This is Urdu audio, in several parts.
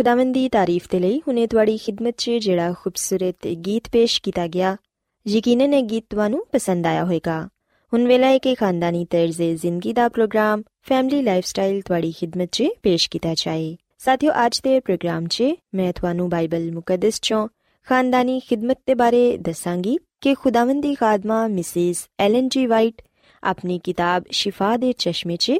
ਖੁਦਾਵੰਦ ਦੀ ਤਾਰੀਫ ਦੇ ਲਈ ਹੁਨੇ ਤੁਹਾਡੀ ਖਿਦਮਤ 'ਚ ਜਿਹੜਾ ਖੂਬਸੂਰਤ ਗੀਤ ਪੇਸ਼ ਕੀਤਾ ਗਿਆ ਯਕੀਨਨ ਇਹ ਗੀਤ ਤੁਹਾਨੂੰ ਪਸੰਦ ਆਇਆ ਹੋਵੇਗਾ ਹੁਣ ਵੇਲਾ ਹੈ ਕਿ ਖਾਨਦਾਨੀ ਤਰਜ਼ੇ ਜ਼ਿੰਦਗੀ ਦਾ ਪ੍ਰੋਗਰਾਮ ਫੈਮਿਲੀ ਲਾਈਫਸਟਾਈਲ ਤੁਹਾਡੀ ਖਿਦਮਤ 'ਚ ਪੇਸ਼ ਕੀਤਾ ਜਾਏ ਸਾਥਿਓ ਅੱਜ ਦੇ ਪ੍ਰੋਗਰਾਮ 'ਚ ਮੈਂ ਤੁਹਾਨੂੰ ਬਾਈਬਲ ਮੁਕੱਦਸ 'ਚੋਂ ਖਾਨਦਾਨੀ ਖਿਦਮਤ ਦੇ ਬਾਰੇ ਦੱਸਾਂਗੀ ਕਿ ਖੁਦਾਵੰਦ ਦੀ ਖਾਦਮਾ ਮਿਸਿਸ ਐਲਨ ਜੀ ਵਾਈਟ ਆਪਣੀ ਕਿਤਾਬ ਸ਼ਿਫਾ ਦੇ ਚਸ਼ਮੇ 'ਚ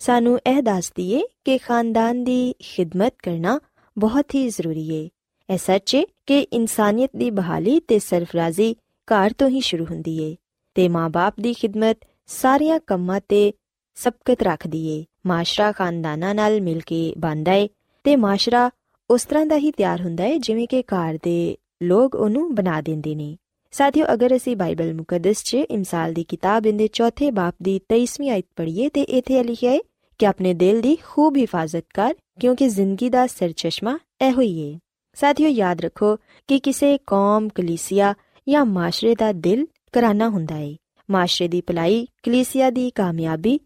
ਸਾਨੂੰ ਇਹ ਦੱਸਦੀ ਏ ਕਿ ਖਾਨਦਾਨ ਦੀ ਖਿਦਮਤ ਕਰਨਾ ਬਹੁਤ ਹੀ ਜ਼ਰੂਰੀ ਏ। ਇਹ ਸੱਚ ਏ ਕਿ ਇਨਸਾਨੀਅਤ ਦੀ ਬਹਾਲੀ ਤੇ ਸਰਫਰਾਜ਼ੀ ਘਰ ਤੋਂ ਹੀ ਸ਼ੁਰੂ ਹੁੰਦੀ ਏ ਤੇ ਮਾਂ-ਬਾਪ ਦੀ ਖਿਦਮਤ ਸਾਰੀਆਂ ਕੰਮਾਂ ਤੇ ਸਬਕਤ ਰੱਖਦੀ ਏ। ਮਾਸ਼ਰਾ ਖਾਨਦਾਨਾਂ ਨਾਲ ਮਿਲ ਕੇ ਬਣਦਾ ਏ ਤੇ ਮਾਸ਼ਰਾ ਉਸ ਤਰ੍ਹਾਂ ਦਾ ਹੀ ਤਿਆਰ ਹੁੰਦਾ ਏ ਜਿਵੇਂ ਕਿ ਘਰ ਦੇ ਲੋਕ ਉਹਨੂੰ ਬਣਾ ਦਿੰਦੇ ਨੇ। ਸਾਥੀਓ, ਅਗਰ ਅਸੀਂ ਬਾਈਬਲ ਮੁਕੱਦਸ 'ਚ ਇਮਸਾਲ ਦੀ ਕਿਤਾਬ ਦੇ ਚੌਥੇ ਬਾਪ ਦੀ 23ਵੀਂ ਆਇਤ ਪੜ੍ਹੀਏ ਤੇ ਇੱਥੇ ਲਿਖਿਆ ਹੈ ਕਿ ਆਪਣੇ ਦਿਲ ਦੀ ਖੂਬ ਹਿਫਾਜ਼ਤ ਕਰ ਕਿਉਂਕਿ ਜ਼ਿੰਦਗੀ ਦਾ ਸਰਚਸ਼ਮਾ ਇਹੋ ਹੀ ਹੈ ਸਾਥੀਓ ਯਾਦ ਰੱਖੋ ਕਿ ਕਿਸੇ ਕੌਮ ਕਲੀਸਿਆ ਜਾਂ ਮਾਸ਼ਰੇ ਦਾ ਦਿਲ ਕਰਾਨਾ ਹੁੰਦਾ ਹੈ ਮਾਸ਼ਰੇ ਦੀ ਭਲਾਈ ਕਲੀਸਿਆ ਦੀ ਕਾਮਯਾਬੀ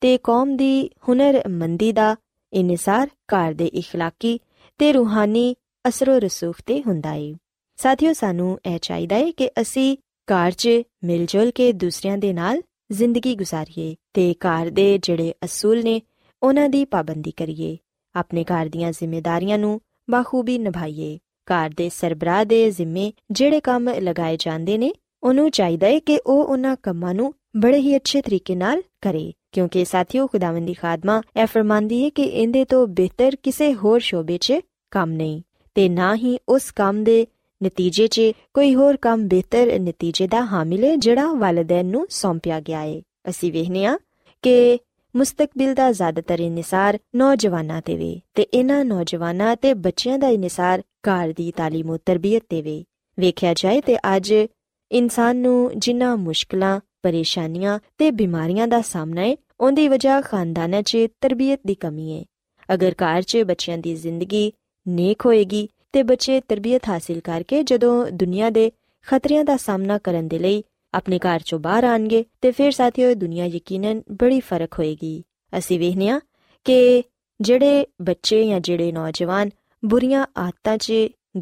ਤੇ ਕੌਮ ਦੀ ਹੁਨਰਮੰਦੀ ਦਾ ਇਨਸਾਰ ਘਰ ਦੇ اخلاقی ਤੇ ਰੂਹਾਨੀ ਅਸਰੋ ਰਸੂਖ ਤੇ ਹੁੰਦਾ ਹੈ ਸਾਥੀਓ ਸਾਨੂੰ ਇਹ ਚਾਹੀਦਾ ਹੈ ਕਿ ਅਸੀਂ ਘਰ 'ਚ ਮਿਲ ਜੁਲ ਕੇ ਦੂਸਰਿਆਂ ਦੇ ਨਾਲ ਜ਼ਿੰਦਗੀ ਗੁਜ਼ਾਰੀਏ ਤੇ ਘਰ ਦੇ ਜਿਹੜੇ ਅਸੂਲ ਨੇ, ਉਹਨਾਂ ਦੀ ਪਾਬੰਦੀ ਕਰੀਏ। ਆਪਣੇ ਘਰ ਦੀਆਂ ਜ਼ਿੰਮੇਵਾਰੀਆਂ ਨੂੰ ਬਾਖੂਬੀ ਨਿਭਾਈਏ। ਘਰ ਦੇ ਸਰਬਰਾਹ ਦੇ ਜ਼ਿੰਮੇ ਜਿਹੜੇ ਕੰਮ ਲਗਾਏ ਜਾਂਦੇ ਨੇ, ਉਹਨੂੰ ਚਾਹੀਦਾ ਹੈ ਕਿ ਉਹ ਉਹਨਾਂ ਕੰਮਾਂ ਨੂੰ ਬੜੇ ਹੀ ਅੱਛੇ ਤਰੀਕੇ ਨਾਲ ਕਰੇ। ਕਿਉਂਕਿ ਸਾਥੀਓ, ਖੁਦਾਵੰਦ ਦੀ ਖਾਦਮਾ ਇਹ ਫਰਮਾਂਦੀ ਹੈ ਕਿ ਇਹਦੇ ਤੋਂ ਬਿਹਤਰ ਕਿਸੇ ਹੋਰ ਸ਼ੋਬੇ 'ਚ ਕੰਮ ਨਹੀਂ। ਤੇ ਨਾ ਹੀ ਉਸ ਕੰਮ ਦੇ ਨਤੀਜੇ 'ਚ ਕੋਈ ਹੋਰ ਕੰਮ ਬਿਹਤਰ ਨਤੀਜੇ ਦਾ ਹਾਮਿਲ ਹੈ ਜਿਹੜਾ ਵਾਲਿਦੈਨ ਨੂੰ ਸੌਂਪਿਆ ਗਿਆ ਹੈ ਅਸੀਂ ਵੇਖਨੇ ਆ ਕਿ ਮੁਸਤਕਬਲ ਦਾ ਜ਼ਿਆਦਾਤਰ ਇਨਸਾਰ ਨੌਜਵਾਨਾਂ ਤੇ ਵੇ ਤੇ ਇਹਨਾਂ ਨੌਜਵਾਨਾਂ ਤੇ ਬੱਚਿਆਂ ਦਾ ਇਨਸਾਰ ਘਰ ਦੀ تعلیم ਤੇ ਤਰਬੀਅਤ ਤੇ ਵੇ ਵੇਖਿਆ ਜਾਏ ਤੇ ਅੱਜ ਇਨਸਾਨ ਨੂੰ ਜਿੰਨਾ ਮੁਸ਼ਕਲਾਂ ਪਰੇਸ਼ਾਨੀਆਂ ਤੇ ਬਿਮਾਰੀਆਂ ਦਾ ਸਾਹਮਣਾ ਹੈ ਉਹਦੀ ਵਜ੍ਹਾ ਖਾਨਦਾਨਾਂ 'ਚ ਤਰਬੀਅਤ ਦੀ ਕਮੀ ਹੈ ਅਗਰ ਘਰ 'ਚ ਬੱਚਿਆਂ ਦੀ ਜ਼ਿੰਦਗੀ ਨੇਕ ਹੋਏਗੀ ਤੇ ਬੱਚੇ ਤਰਬੀਅਤ ਹਾਸਲ ਕਰਕੇ ਜਦੋਂ ਦੁਨੀਆ ਦੇ ਖਤਰਿਆਂ ਦਾ ਸਾਹਮਣਾ ਕਰਨ ਦੇ ਲਈ ਆਪਣੇ ਘਰ ਚੋਂ ਬਾਹਰ ਆਣਗੇ ਤੇ ਫਿਰ ਸਾਥੀਓ ਦੁਨੀਆ ਯਕੀਨਨ ਬੜੀ ਫ਼ਰਕ ਹੋਏਗੀ। ਅਸੀਂ ਵੇਖਨੇ ਆ ਕਿ ਜਿਹੜੇ ਬੱਚੇ ਜਾਂ ਜਿਹੜੇ ਨੌਜਵਾਨ ਬੁਰੀਆਂ ਆਦਤਾਂ 'ਚ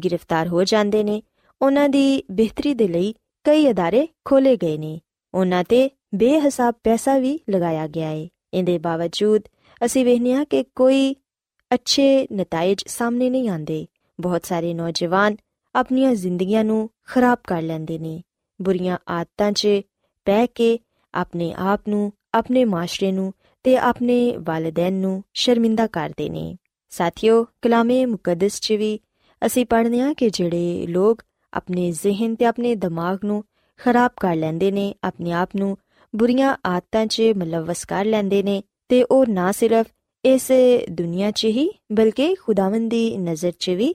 ਗ੍ਰਿਫਤਾਰ ਹੋ ਜਾਂਦੇ ਨੇ, ਉਹਨਾਂ ਦੀ ਬਿਹਤਰੀ ਦੇ ਲਈ ਕਈ ਅਦਾਰੇ ਖੋਲੇ ਗਏ ਨੇ। ਉਹਨਾਂ ਤੇ ਬੇਹਿਸਾਬ ਪੈਸਾ ਵੀ ਲਗਾਇਆ ਗਿਆ ਏ। ਇਹਦੇ ਬਾਵਜੂਦ ਅਸੀਂ ਵੇਖਨੇ ਆ ਕਿ ਕੋਈ ਅੱਛੇ ਨਤੀਜੇ ਸਾਹਮਣੇ ਨਹੀਂ ਆਉਂਦੇ। ਬਹੁਤ ਸਾਰੇ ਨੌਜਵਾਨ ਆਪਣੀਆਂ ਜ਼ਿੰਦਗੀਆਂ ਨੂੰ ਖਰਾਬ ਕਰ ਲੈਂਦੇ ਨੇ। ਬੁਰੀਆਂ ਆਦਤਾਂ 'ਚ ਪੈ ਕੇ ਆਪਣੇ ਆਪ ਨੂੰ, ਆਪਣੇ ਮਾਸ਼ਰੇ ਨੂੰ ਤੇ ਆਪਣੇ ਵਾਲਿਦੈਨ ਨੂੰ ਸ਼ਰਮਿੰਦਾ ਕਰਦੇ ਨੇ। ਸਾਥੀਓ, ਕਲਾਮੇ ਮੁਕੱਦਸ 'ਚ ਵੀ ਅਸੀਂ ਪੜ੍ਹਦੇ ਹਾਂ ਕਿ ਜਿਹੜੇ ਲੋਕ ਆਪਣੇ ਜ਼ਿਹਨ ਤੇ ਆਪਣੇ ਦਿਮਾਗ ਨੂੰ ਖਰਾਬ ਕਰ ਲੈਂਦੇ ਨੇ, ਆਪਣੇ ਆਪ ਨੂੰ ਬੁਰੀਆਂ ਆਦਤਾਂ 'ਚ ਮਲਵਸ ਕਰ ਲੈਂਦੇ ਨੇ ਤੇ ਉਹ ਨਾ ਸਿਰਫ ਇਸ ਦੁਨੀਆ 'ਚ ਹੀ, ਬਲਕਿ ਖੁਦਾਵੰਦ ਦੀ ਨਜ਼ਰ 'ਚ ਵੀ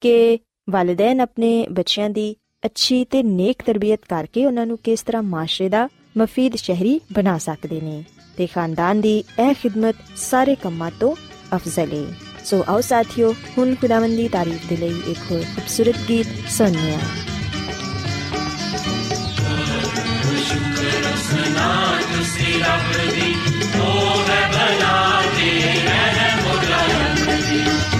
ਕਿ ਵਾਲਿਦੈਨ ਆਪਣੇ ਬੱਚਿਆਂ ਦੀ ਅੱਛੀ ਤੇ ਨੇਕ ਤਰਬੀਅਤ ਕਰਕੇ ਉਹਨਾਂ ਨੂੰ ਕਿਸ ਤਰ੍ਹਾਂ ਮਾਸ਼ਰੇ ਦਾ ਮਫੀਦ ਸ਼ਹਿਰੀ ਬਣਾ ਸਕਦੇ ਨੇ ਤੇ ਖਾਨਦਾਨ ਦੀ ਇਹ ਖਿਦਮਤ ਸਾਰੇ ਕੰਮਾਂ ਤੋਂ ਅਫਜ਼ਲ ਹੈ ਸੋ ਆਓ ਸਾਥੀਓ, ਹੁਣ ਖੁਦਾਵੰਦ ਦੀ ਤਾਰੀਫ ਦੇ ਲਈ ਇੱਕ ਹੋਰ ਖੂਬਸੂਰਤ ਗੀਤ ਸੁਣੀਏ ਸ਼ੁਕਰ ਸੁਨਾ ਤੁਸੀਂ ਰੱਬ ਦੀ ਉਹ ਹੈ ਬਣਾ ਦੇ ਰਹਿ Thank you.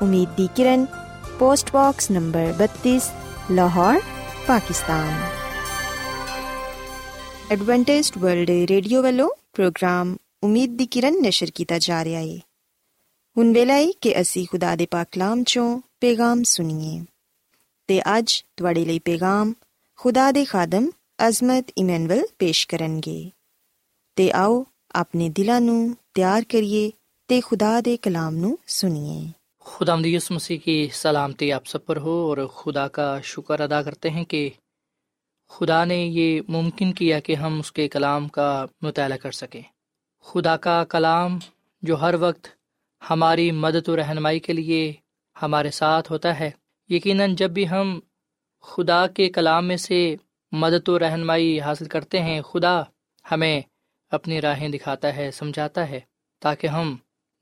امید کی کرن پوسٹ باکس نمبر بتیس، Lahore, Pakistan. Adventist world radio والوں پروگرام امید دی کرن نشر کیتا جا رہا ہے۔ ہن ویلا ہے کہ اسی خدا دے پاک کلام چوں پیغام سنیے۔ تے اج تواڈے لئی پیغام خدا دے خادم عظمت ایمنول پیش کرن گے۔ تے آو اپنے دلانوں تیار کریے تے خدا دے کلام نو سنیے۔ خدا مدیس مسیح کی سلامتی آپ سب پر ہو اور خدا کا شکر ادا کرتے ہیں کہ خدا نے یہ ممکن کیا کہ ہم اس کے کلام کا مطالعہ کر سکیں۔ خدا کا کلام جو ہر وقت ہماری مدد و رہنمائی کے لیے ہمارے ساتھ ہوتا ہے۔ یقیناً جب بھی ہم خدا کے کلام میں سے مدد و رہنمائی حاصل کرتے ہیں، خدا ہمیں اپنی راہیں دکھاتا ہے، سمجھاتا ہے تاکہ ہم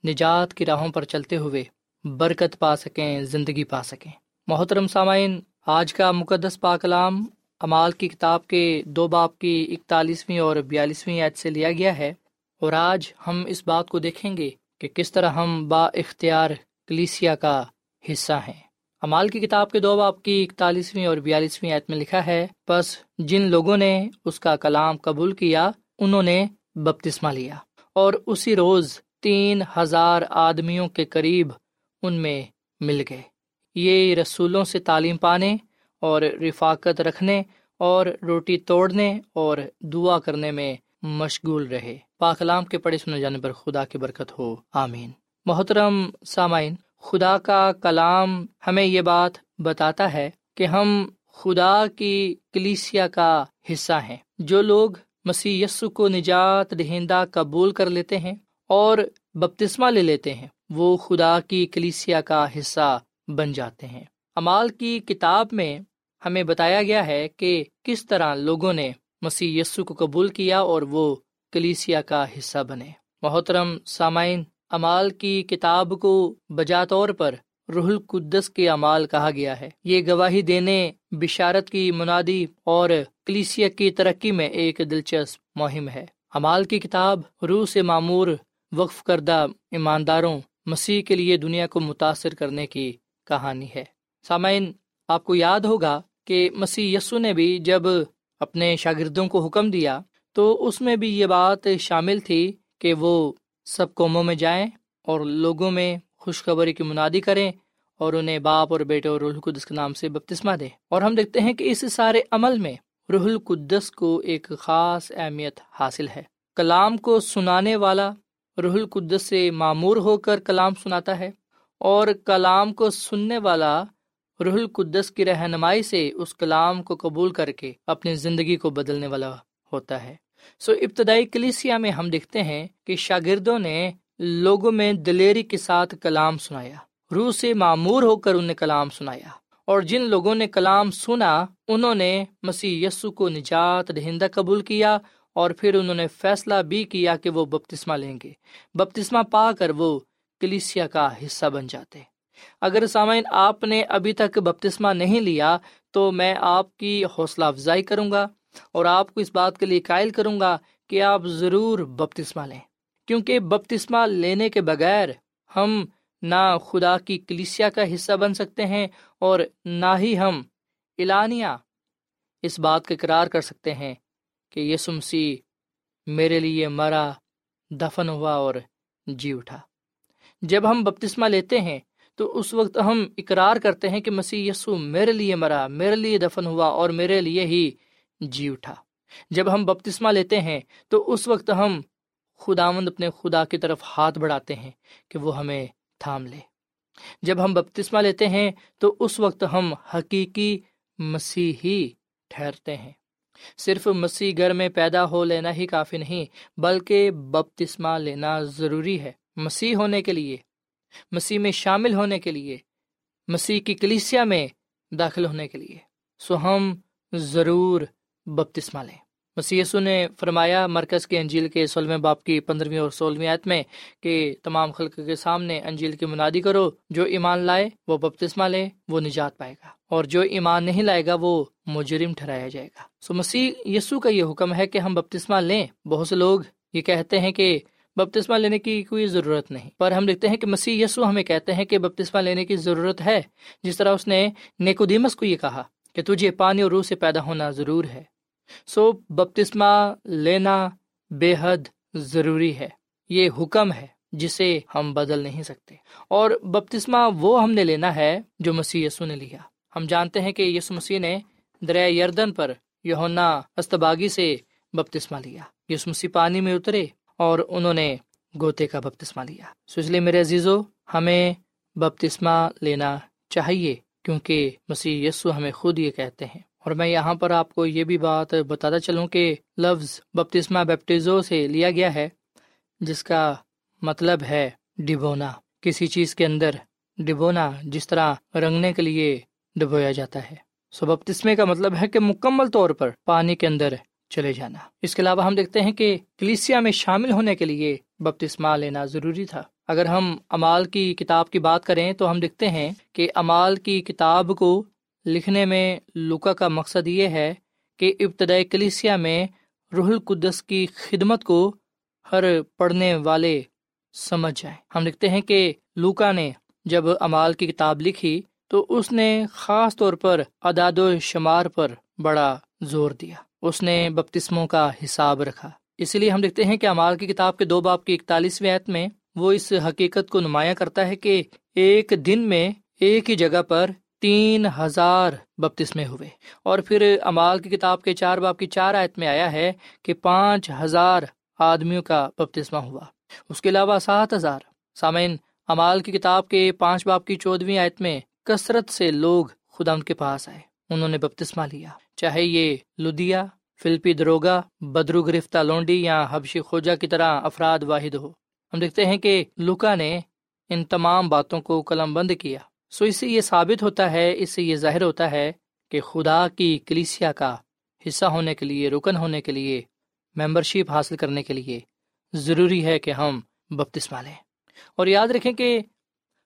نجات کی راہوں پر چلتے ہوئے برکت پا سکیں، زندگی پا سکیں۔ محترم سامعین، آج کا مقدس پا کلام امال کی کتاب کے دو باپ کی اکتالیسویں اور بیالیسویں عید سے لیا گیا ہے اور آج ہم اس بات کو دیکھیں گے کہ کس طرح ہم با اختیار کلیسیا کا حصہ ہیں۔ امال کی کتاب کے دو باپ کی اکتالیسویں اور بیالیسویں عید میں لکھا ہے بس جن لوگوں نے اس کا کلام قبول کیا، انہوں نے بپتسمہ لیا۔ اور اسی روز تین ہزار آدمیوں کے قریب ان میں مل گئے۔ یہ رسولوں سے تعلیم پانے اور رفاقت رکھنے اور روٹی توڑنے اور دعا کرنے میں مشغول رہے۔ پاکلام کے پڑھے سنے جانے پر خدا کی برکت ہو۔ آمین۔ محترم سامعین، خدا کا کلام ہمیں یہ بات بتاتا ہے کہ ہم خدا کی کلیسیا کا حصہ ہیں۔ جو لوگ مسی یسو کو نجات دہندہ قبول کر لیتے ہیں اور بپتسمہ لے لیتے ہیں وہ خدا کی کلیسیا کا حصہ بن جاتے ہیں۔ امال کی کتاب میں ہمیں بتایا گیا ہے کہ کس طرح لوگوں نے مسیح یسو کو قبول کیا اور وہ کلیسیا کا حصہ بنے۔ محترم سامعین، امال کی کتاب کو بجا طور پر روح القدس کے امال کہا گیا ہے۔ یہ گواہی دینے، بشارت کی منادی اور کلیسیا کی ترقی میں ایک دلچسپ مہم ہے۔ امال کی کتاب روح سے معمور، وقف کردہ ایمانداروں مسیح کے لیے دنیا کو متاثر کرنے کی کہانی ہے۔ سامعین، آپ کو یاد ہوگا کہ مسیح یسو نے بھی جب اپنے شاگردوں کو حکم دیا، تو اس میں بھی یہ بات شامل تھی کہ وہ سب قوموں میں جائیں اور لوگوں میں خوشخبری کی منادی کریں اور انہیں باپ اور بیٹے اور روح القدس کے نام سے بپتسمہ دیں۔ اور ہم دیکھتے ہیں کہ اس سارے عمل میں روح القدس کو ایک خاص اہمیت حاصل ہے۔ کلام کو سنانے والا روح القدس سے معمور ہو کر کلام سناتا ہے اور کلام کو سننے والا روح القدس کی رہنمائی سے اس کلام کو قبول کر کے اپنی زندگی کو بدلنے والا ہوتا ہے۔ سو so, ابتدائی کلیسیا میں ہم دیکھتے ہیں کہ شاگردوں نے لوگوں میں دلیری کے ساتھ کلام سنایا روح سے معمور ہو کر انہیں کلام سنایا۔ اور جن لوگوں نے کلام سنا انہوں نے مسیح یسو کو نجات دہندہ قبول کیا اور پھر انہوں نے فیصلہ بھی کیا کہ وہ بپتسمہ لیں گے۔ بپتسمہ پا کر وہ کلیسیا کا حصہ بن جاتے۔ اگر سامعین آپ نے ابھی تک بپتسمہ نہیں لیا، تو میں آپ کی حوصلہ افزائی کروں گا اور آپ کو اس بات کے لیے قائل کروں گا کہ آپ ضرور بپتسمہ لیں۔ کیونکہ بپتسمہ لینے کے بغیر ہم نہ خدا کی کلیسیا کا حصہ بن سکتے ہیں اور نہ ہی ہم اعلانیہ اس بات کا اقرار کر سکتے ہیں کہ یسو مسیح میرے لیے مرا، دفن ہوا اور جی اٹھا۔ جب ہم بپتسمہ لیتے ہیں، تو اس وقت ہم اقرار کرتے ہیں کہ مسیح یسو میرے لیے مرا، میرے لیے دفن ہوا اور میرے لیے ہی جی اٹھا۔ جب ہم بپتسمہ لیتے ہیں، تو اس وقت ہم خداوند اپنے خدا کی طرف ہاتھ بڑھاتے ہیں کہ وہ ہمیں تھام لے۔ جب ہم بپتسمہ لیتے ہیں، تو اس وقت ہم حقیقی مسیحی ٹھہرتے ہیں۔ صرف مسیح گھر میں پیدا ہو لینا ہی کافی نہیں، بلکہ بپتسمہ لینا ضروری ہے، مسیح ہونے کے لیے، مسیح میں شامل ہونے کے لیے، مسیح کی کلیسیا میں داخل ہونے کے لیے۔ سو ہم ضرور بپتسمہ لیں۔ مسی نے فرمایا، مرکز کے انجیل کے سولہویں باپ کی پندرہویں اور سولہویں آیت میں کہ تمام خلق کے سامنے انجیل کی منادی کرو، جو ایمان لائے وہ بپتسمہ لے، وہ نجات پائے گا، اور جو ایمان نہیں لائے گا وہ مجرم ٹھہرایا جائے گا۔ سو مسیح یسو کا یہ حکم ہے کہ ہم بپتسمہ لیں۔ بہت سے لوگ یہ کہتے ہیں کہ بپتسمہ لینے کی کوئی ضرورت نہیں، پر ہم دیکھتے ہیں کہ مسیح یسو ہمیں کہتے ہیں کہ بپتسمہ لینے کی ضرورت ہے، جس طرح اس نے نیکودیمس کو یہ کہا کہ تجھے پانی اور روح سے پیدا ہونا ضرور ہے۔ سو بپتسمہ لینا بے حد ضروری ہے۔ یہ حکم ہے جسے ہم بدل نہیں سکتے۔ اور بپتسمہ وہ ہم نے لینا ہے جو مسیح یسو نے لیا۔ ہم جانتے ہیں کہ یسو مسیح نے دریا یردن پر یونا استباغی سے بپتسمہ لیا۔ یسو مسیح پانی میں اترے اور انہوں نے گوتے کا بپتسمہ لیا۔ سو اس لیے میرے عزیزو، ہمیں بپتسمہ لینا چاہیے کیونکہ مسیح یسو ہمیں خود یہ کہتے ہیں۔ اور میں یہاں پر آپ کو یہ بھی بات بتاتا چلوں کہ لفظ بپتسمہ بیپٹیزو سے لیا گیا ہے، جس کا مطلب ہے ڈبونا۔ کسی چیز کے اندر ڈبونا جس طرح رنگنے کے لیے ڈبویا جاتا ہے۔ سو بپتسمے کا مطلب ہے کہ مکمل طور پر پانی کے اندر چلے جانا۔ اس کے علاوہ ہم دیکھتے ہیں کہ کلیسیا میں شامل ہونے کے لیے بپتسمہ لینا ضروری تھا۔ اگر ہم امال کی کتاب کی بات کریں تو ہم دیکھتے ہیں کہ امال کی کتاب کو لکھنے میں لکا کا مقصد یہ ہے کہ ابتدائی کلیسیا میں روح القدس کی خدمت کو ہر پڑھنے والے سمجھ جائیں۔ ہم لکھتے ہیں کہ لوکا نے جب امال کی کتاب لکھی تو اس نے خاص طور پر اداد و شمار پر بڑا زور دیا۔ اس نے بپتسموں کا حساب رکھا۔ اسی لیے ہم دیکھتے ہیں کہ امال کی کتاب کے دو باپ کی اکتالیسویں عیت میں وہ اس حقیقت کو نمایاں کرتا ہے کہ ایک دن میں ایک ہی جگہ پر تین ہزار بپتسمے ہوئے۔ اور پھر امال کی کتاب کے چار باپ کی چار آیت میں آیا ہے کہ پانچ ہزار آدمیوں کا بپتسمہ ہوا۔ اس کے علاوہ سات ہزار۔ سامعین، امال کی کتاب کے پانچ باپ کی چودویں آیت میں کثرت سے لوگ خدا ان کے پاس آئے۔ انہوں نے بپتسمہ لیا۔ چاہے یہ لدیا فلپی دروگا، بدرو گرفتہ لونڈی یا حبشی خوجا کی طرح افراد واحد ہو۔ ہم دیکھتے ہیں کہ لوکا نے ان تمام باتوں کو قلم بند کیا۔ سو اس سے یہ ثابت ہوتا ہے، اس سے یہ ظاہر ہوتا ہے کہ خدا کی کلیسیا کا حصہ ہونے کے لیے، رکن ہونے کے لیے ممبر شپ حاصل کرنے کے لیے ضروری ہے کہ ہم بپتسمہ لیں۔ اور یاد رکھیں کہ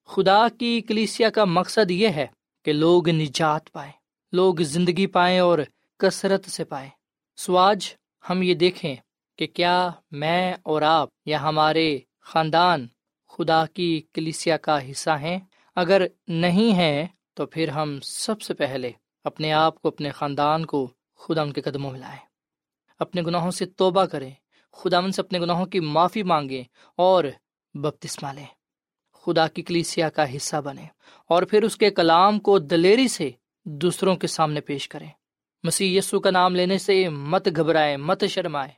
خدا کی کلیسیا کا مقصد یہ ہے کہ لوگ نجات پائیں، لوگ زندگی پائیں اور کثرت سے پائیں۔ سو آج ہم یہ دیکھیں کہ کیا میں اور آپ یا ہمارے خاندان خدا کی کلیسیا کا حصہ ہیں۔ اگر نہیں ہے تو پھر ہم سب سے پہلے اپنے آپ کو، اپنے خاندان کو خدا ان کے قدموں میں لائیں۔ اپنے گناہوں سے توبہ کریں۔ خدا ان سے اپنے گناہوں کی معافی مانگیں اور بپتسمہ لیں۔ خدا کی کلیسیا کا حصہ بنے اور پھر اس کے کلام کو دلیری سے دوسروں کے سامنے پیش کریں۔ مسیح یسو کا نام لینے سے مت گھبرائے مت شرمائے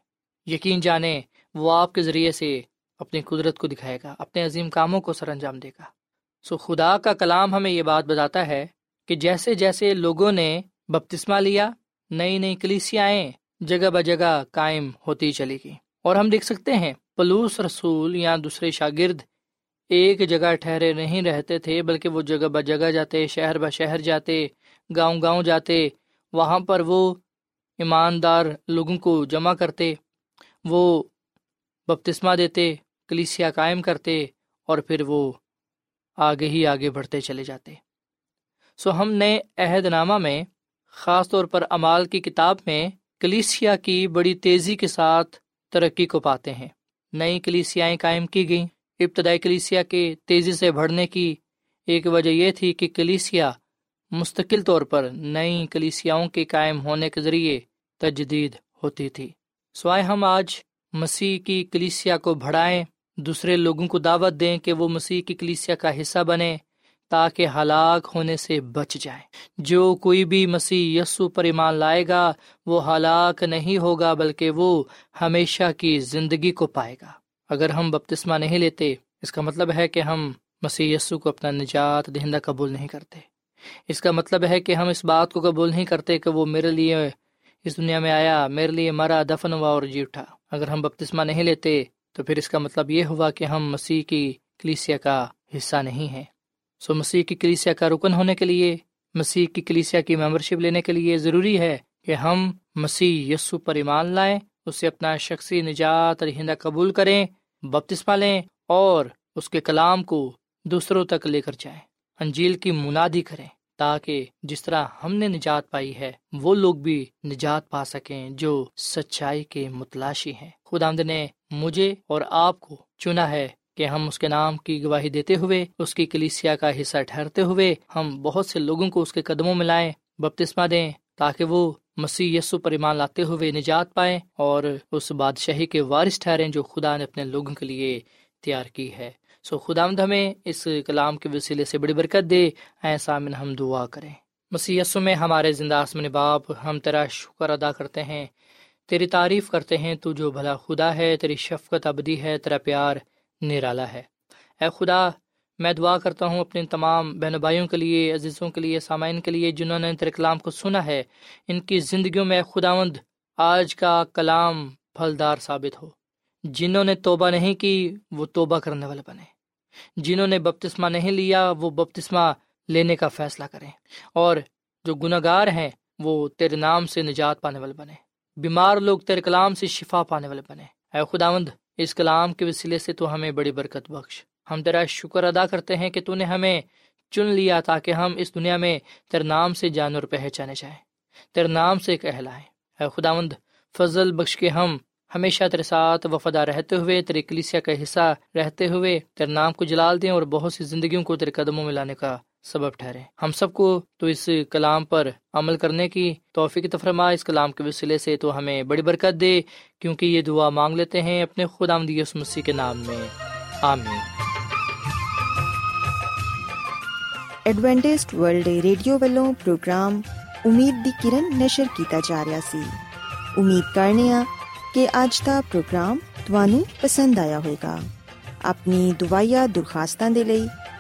یقین جانے وہ آپ کے ذریعے سے اپنی قدرت کو دکھائے گا، اپنے عظیم کاموں کو سر انجام دے گا۔ سو خدا کا کلام ہمیں یہ بات بتاتا ہے کہ جیسے جیسے لوگوں نے بپتسمہ لیا، نئی نئی کلیسیاں جگہ بجگہ قائم ہوتی چلی گئی اور ہم دیکھ سکتے ہیں پلوس رسول یا دوسرے شاگرد ایک جگہ ٹھہرے نہیں رہتے تھے، بلکہ وہ جگہ بجگہ جاتے، شہر بہ شہر جاتے، گاؤں گاؤں جاتے، وہاں پر وہ ایماندار لوگوں کو جمع کرتے، وہ بپتسمہ دیتے، کلیسیا قائم کرتے، اور پھر وہ آگے ہی آگے بڑھتے چلے جاتے۔ سو ہم نے عہد نامہ میں، خاص طور پر امال کی کتاب میں، کلیسیا کی بڑی تیزی کے ساتھ ترقی کو پاتے ہیں۔ نئی کلیسیائیں قائم کی گئیں۔ ابتدائی کلیسیا کے تیزی سے بڑھنے کی ایک وجہ یہ تھی کہ کلیسیا مستقل طور پر نئی کلیسیاؤں کے قائم ہونے کے ذریعے تجدید ہوتی تھی۔ سوائے ہم آج مسیح کی کلیسیا کو بڑھائیں دوسرے لوگوں کو دعوت دیں کہ وہ مسیح کی کلیسیا کا حصہ بنے تاکہ ہلاک ہونے سے بچ جائیں۔ جو کوئی بھی مسیح یسو پر ایمان لائے گا، وہ ہلاک نہیں ہوگا، بلکہ وہ ہمیشہ کی زندگی کو پائے گا۔ اگر ہم بپتسمہ نہیں لیتے، اس کا مطلب ہے کہ ہم مسیح یسو کو اپنا نجات دہندہ قبول نہیں کرتے۔ اس کا مطلب ہے کہ ہم اس بات کو قبول نہیں کرتے کہ وہ میرے لیے اس دنیا میں آیا، میرے لیے مرا، دفن ہوا اور جی اٹھا۔ اگر ہم بپتسمہ نہیں لیتے تو پھر اس کا مطلب یہ ہوا کہ ہم مسیح کی کلیسیا کا حصہ نہیں ہیں۔ سو مسیح کی کلیسیا کا رکن ہونے کے لیے، مسیح کی کلیسیا کی ممبرشپ لینے کے لیے ضروری ہے کہ ہم مسیح یسو پر ایمان لائیں، اسے اپنا شخصی نجات رہندہ قبول کریں، بپتسمہ لیں اور اس کے کلام کو دوسروں تک لے کر جائیں۔ انجیل کی منادی کریں تاکہ جس طرح ہم نے نجات پائی ہے، وہ لوگ بھی نجات پا سکیں جو سچائی کے متلاشی ہیں۔ خدا آمد نے مجھے اور آپ کو چنا ہے کہ ہم اس کے نام کی گواہی دیتے ہوئے، اس کی کلیسیا کا حصہ ٹھہرتے ہوئے ہم بہت سے لوگوں کو اس کے قدموں میں لائیں، بپتسمہ دیں، تاکہ وہ مسیح یسو پر ایمان لاتے ہوئے نجات پائیں اور اس بادشاہی کے وارث ٹھہریں جو خدا نے اپنے لوگوں کے لیے تیار کی ہے۔ سو خدا مد ہمیں اس کلام کے وسیلے سے بڑی برکت دے۔ ایسا من ہم دعا کریں۔ مسی میں ہمارے زندہ آسمن باپ، ہم تیرا شکر ادا کرتے ہیں۔ تیری تعریف کرتے ہیں تو جو بھلا خدا ہے، تیری شفقت ابدی ہے، تیرا پیار نرالا ہے۔ اے خدا، میں دعا کرتا ہوں اپنے تمام بہن بھائیوں کے لیے، عزیزوں کے لیے، سامعین کے لیے، جنہوں نے تیرے کلام کو سنا ہے۔ ان کی زندگیوں میں خداوند آج کا کلام پھلدار ثابت ہو۔ جنہوں نے توبہ نہیں کی، وہ توبہ کرنے والے بنے۔ جنہوں نے بپتسمہ نہیں لیا، وہ بپتسمہ لینے کا فیصلہ کریں۔ اور جو گناہ گار ہیں، وہ تیرے نام سے نجات پانے والے بنے۔ بیمار لوگ تیرے کلام سے شفا پانے والے بنے۔ اے خداوند، اس کلام کے وسیلے سے تو ہمیں بڑی برکت بخش۔ ہم تیرا شکر ادا کرتے ہیں کہ تو نے ہمیں چن لیا تاکہ ہم اس دنیا میں تیرے نام سے جانور پہچانے جائیں۔ تیرے نام سے کہلائیں اے خداوند، فضل بخش کے ہم ہمیشہ تیرے ساتھ وفادہ رہتے ہوئے، تیرے کلیسیا کا حصہ رہتے ہوئے تیرے نام کو جلال دیں اور بہت سی زندگیوں کو تیرے قدموں میں لانے کا سبب ٹھہرے۔ ہم سب کو تو اس کلام پر عمل کرنے کی توفیق تفرما اس کلام کے وسیلے سے تو ہمیں بڑی برکت دے، کیونکہ یہ دعا مانگ لیتے ہیں اپنے خدا مدیس مسیح کے نام میں۔ آمین۔ ایڈوینٹسٹ ورلڈ ریڈیو والوں پروگرام امید دی کرن نشر کیتا جا رہا سی۔ امید کرنے ہاں کہ اج دا پروگرام تانوں پسند آیا ہوئے گا اپنی دعائیا درخواستاں دے لئی